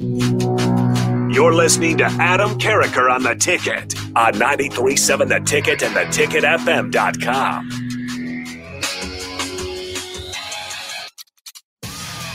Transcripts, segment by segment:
You're listening to Adam Carriker on the ticket on 937 the ticket and the ticketfm.com.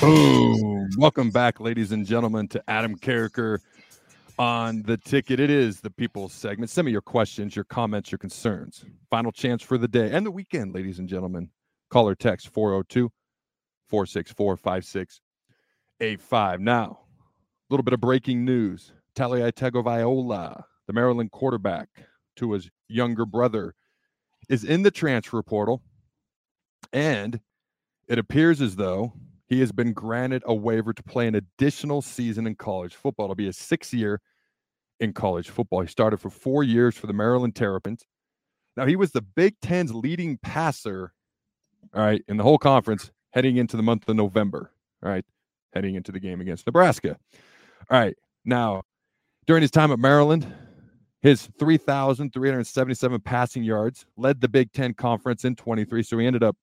Boom. Welcome back, ladies and gentlemen, to Adam Carriker on the ticket. It is the people's segment. Send me your questions, your comments, your concerns. Final chance for the day and the weekend, ladies and gentlemen. Call or text 402 464 5685. Now, little bit of breaking news. Taulia Tagovailoa, the Maryland quarterback, to his younger brother, is in the transfer portal. And it appears as though he has been granted a waiver to play an additional season in college football. It'll be a six year in college football. He started for four years for the Maryland Terrapins. Now, he was the Big Ten's leading passer, all right, in the whole conference heading into the month of November, all right, heading into the game against Nebraska. All right. Now, during his time at Maryland, his 3,377 passing yards led the Big Ten Conference in 23. So he ended up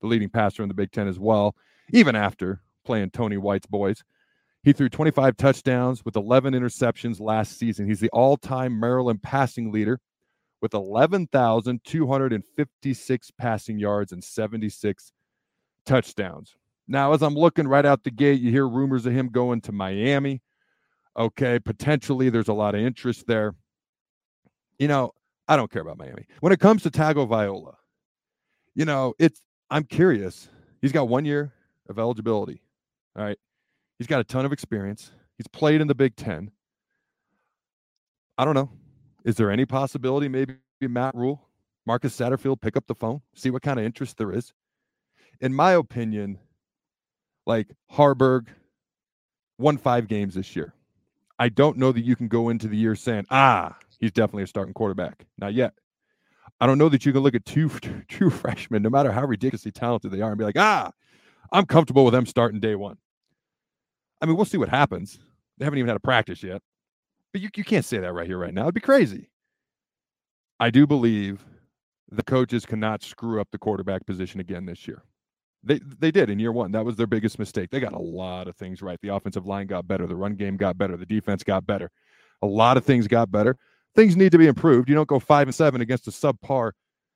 the leading passer in the Big Ten as well, even after playing Tony White's boys. He threw 25 touchdowns with 11 interceptions last season. He's the all time Maryland passing leader with 11,256 passing yards and 76 touchdowns. Now, as I'm looking right out the gate, you hear rumors of him going to Miami. Okay, potentially there's a lot of interest there. You know, I don't care about Miami. When it comes to Tagovailoa, you know, it's I'm curious. He's got one year of eligibility. All right. He's got a ton of experience. He's played in the Big Ten. I don't know. Is there any possibility maybe Matt Rhule, Marcus Satterfield pick up the phone, see what kind of interest there is? In my opinion, like Haarberg won five games this year. I don't know that you can go into the year saying, ah, he's definitely a starting quarterback. Not yet. I don't know that you can look at two true freshmen, no matter how ridiculously talented they are, and be like, ah, I'm comfortable with them starting day one. I mean, we'll see what happens. They haven't even had a practice yet. But you, you can't say that right here, right now. It'd be crazy. I do believe the coaches cannot screw up the quarterback position again this year. They they did in year one. That was their biggest mistake. They got a lot of things right. The offensive line got better. The run game got better. The defense got better. A lot of things got better. Things need to be improved. You don't go five and seven against a subpar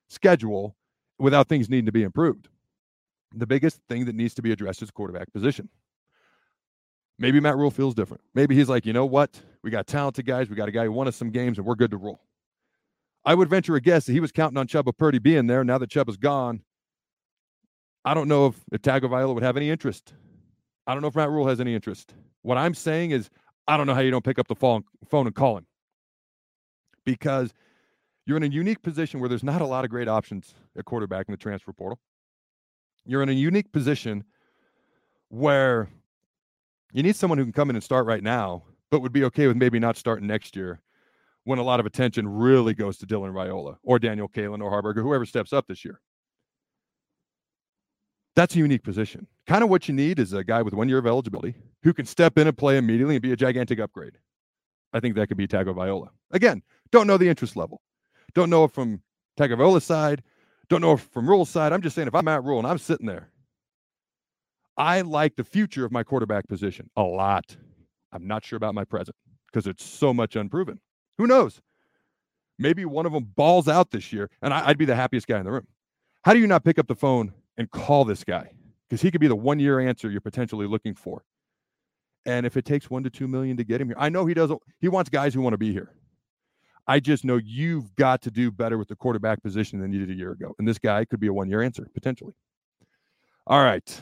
schedule without things needing to be improved. The biggest thing that needs to be addressed is quarterback position. Maybe Matt Rhule feels different. Maybe he's like, you know what? We got talented guys. We got a guy who won us some games, and we're good to roll. I would venture a guess that he was counting on Chubba Purdy being there. Now that Chubba's gone, I don't know if, if Tagovailoa would have any interest. I don't know if Matt Rhule has any interest. What I'm saying is, I don't know how you don't pick up the phone, and call him because you're in a unique position where there's not a lot of great options at quarterback in the transfer portal. You're in a unique position where you need someone who can come in and start right now, but would be okay with maybe not starting next year when a lot of attention really goes to Dylan Raiola or Daniel Kaelin or Haarberg or whoever steps up this year. That's a unique position. Kind of what you need is a guy with one year of eligibility who can step in and play immediately and be a gigantic upgrade. I think that could be Tagovailoa. Again, don't know the interest level. Don't know from Tagovailoa's side. Don't know from Rhule's side. I'm just saying if I'm at Rhule and I'm sitting there, I like the future of my quarterback position a lot. I'm not sure about my present because it's so much unproven. Who knows? Maybe one of them balls out this year, and I, would be the happiest guy in the room. How do you not pick up the phone and call this guy because he could be the one year answer you're potentially looking for. And if it takes one to two million to get him here, I know he doesn't. He wants guys who want to be here. I just know you've got to do better with the quarterback position than you did a year ago. And this guy could be a one year answer potentially. All right.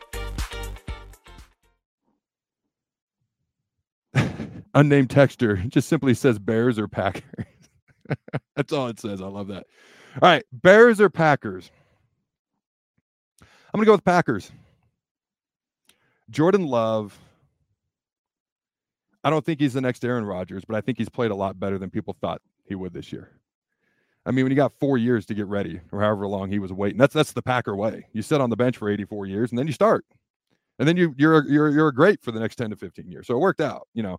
Unnamed texture just simply says Bears or Packers. That's all it says. I love that. All right, Bears or Packers? I'm going to go with Packers. Jordan Love. I don't think he's the next Aaron Rodgers, but I think he's played a lot better than people thought he would this year. I mean, when you got four years to get ready, or however long he was waiting, that's that's the Packer way. You sit on the bench for 84 years, and then you start, and then you you're you're you're great for the next 10 to 15 years. So it worked out, you know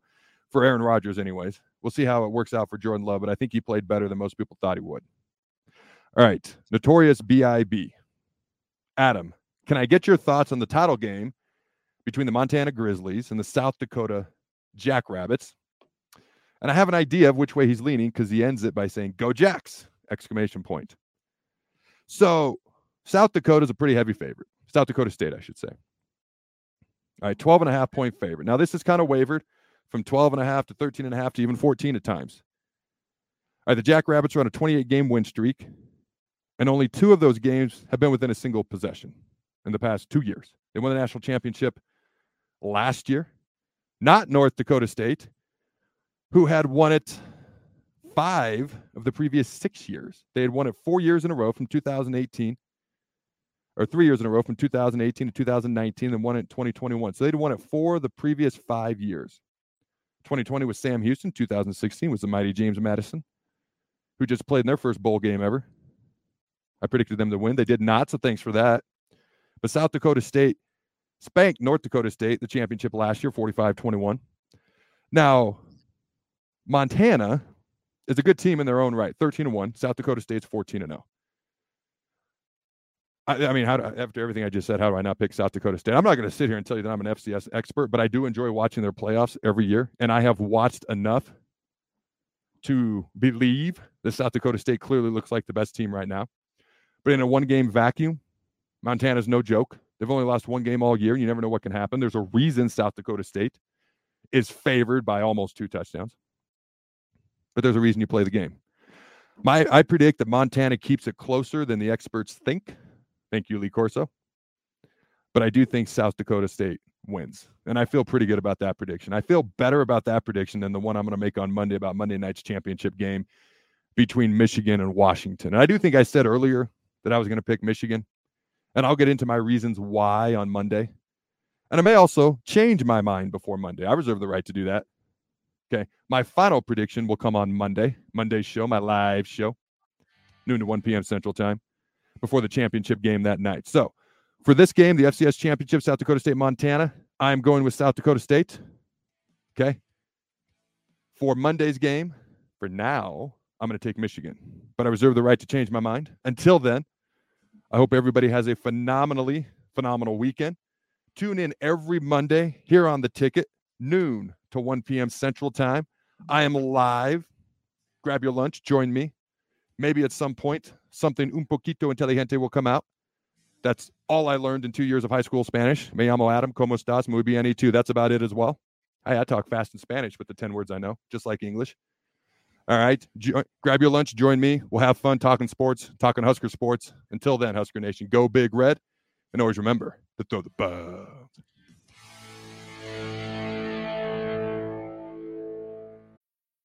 for Aaron Rodgers, anyways. We'll see how it works out for Jordan Love, but I think he played better than most people thought he would. All right, notorious BIB. Adam, can I get your thoughts on the title game between the Montana Grizzlies and the South Dakota Jackrabbits? And I have an idea of which way he's leaning because he ends it by saying, Go Jacks! Exclamation point. So South Dakota is a pretty heavy favorite. South Dakota State, I should say. All right, 12 and a half point favorite. Now, this is kind of wavered from 12 and a half to 13 and a half to even 14 at times. All right, the Jackrabbits are on a 28 game win streak, and only two of those games have been within a single possession in the past two years. They won the national championship last year, not North Dakota State, who had won it five of the previous six years. They had won it four years in a row from 2018, or three years in a row from 2018 to 2019, and won it in 2021. So they'd won it four of the previous five years. 2020 was Sam Houston. 2016 was the mighty James Madison, who just played in their first bowl game ever. I predicted them to win. They did not, so thanks for that. But South Dakota State spanked North Dakota State the championship last year, 45 21. Now, Montana is a good team in their own right, 13 1. South Dakota State's 14 0. I, I mean, how do, after everything I just said, how do I not pick South Dakota State? I'm not going to sit here and tell you that I'm an FCS expert, but I do enjoy watching their playoffs every year, and I have watched enough to believe that South Dakota State clearly looks like the best team right now. But in a one-game vacuum, Montana's no joke. They've only lost one game all year. And you never know what can happen. There's a reason South Dakota State is favored by almost two touchdowns. But there's a reason you play the game. My I predict that Montana keeps it closer than the experts think. Thank you, Lee Corso. But I do think South Dakota State wins. And I feel pretty good about that prediction. I feel better about that prediction than the one I'm going to make on Monday about Monday night's championship game between Michigan and Washington. And I do think I said earlier that I was going to pick Michigan. And I'll get into my reasons why on Monday. And I may also change my mind before Monday. I reserve the right to do that. Okay. My final prediction will come on Monday, Monday's show, my live show, noon to 1 p.m. Central Time before the championship game that night. So for this game, the FCS championship, South Dakota State, Montana, I'm going with South Dakota State. Okay. For Monday's game, for now, I'm going to take Michigan, but I reserve the right to change my mind. Until then, I hope everybody has a phenomenally phenomenal weekend. Tune in every Monday here on the ticket, noon to 1 p.m. Central Time. I am live. Grab your lunch, join me. Maybe at some point, something un poquito inteligente will come out. That's all I learned in two years of high school Spanish. Me llamo Adam, ¿cómo estás? Muy bien, y tú. That's about it as well. Hey, I talk fast in Spanish with the 10 words I know, just like English. All right. Jo- grab your lunch, join me. We'll have fun talking sports, talking Husker sports. Until then, Husker Nation, go big red. And always remember to throw the bug.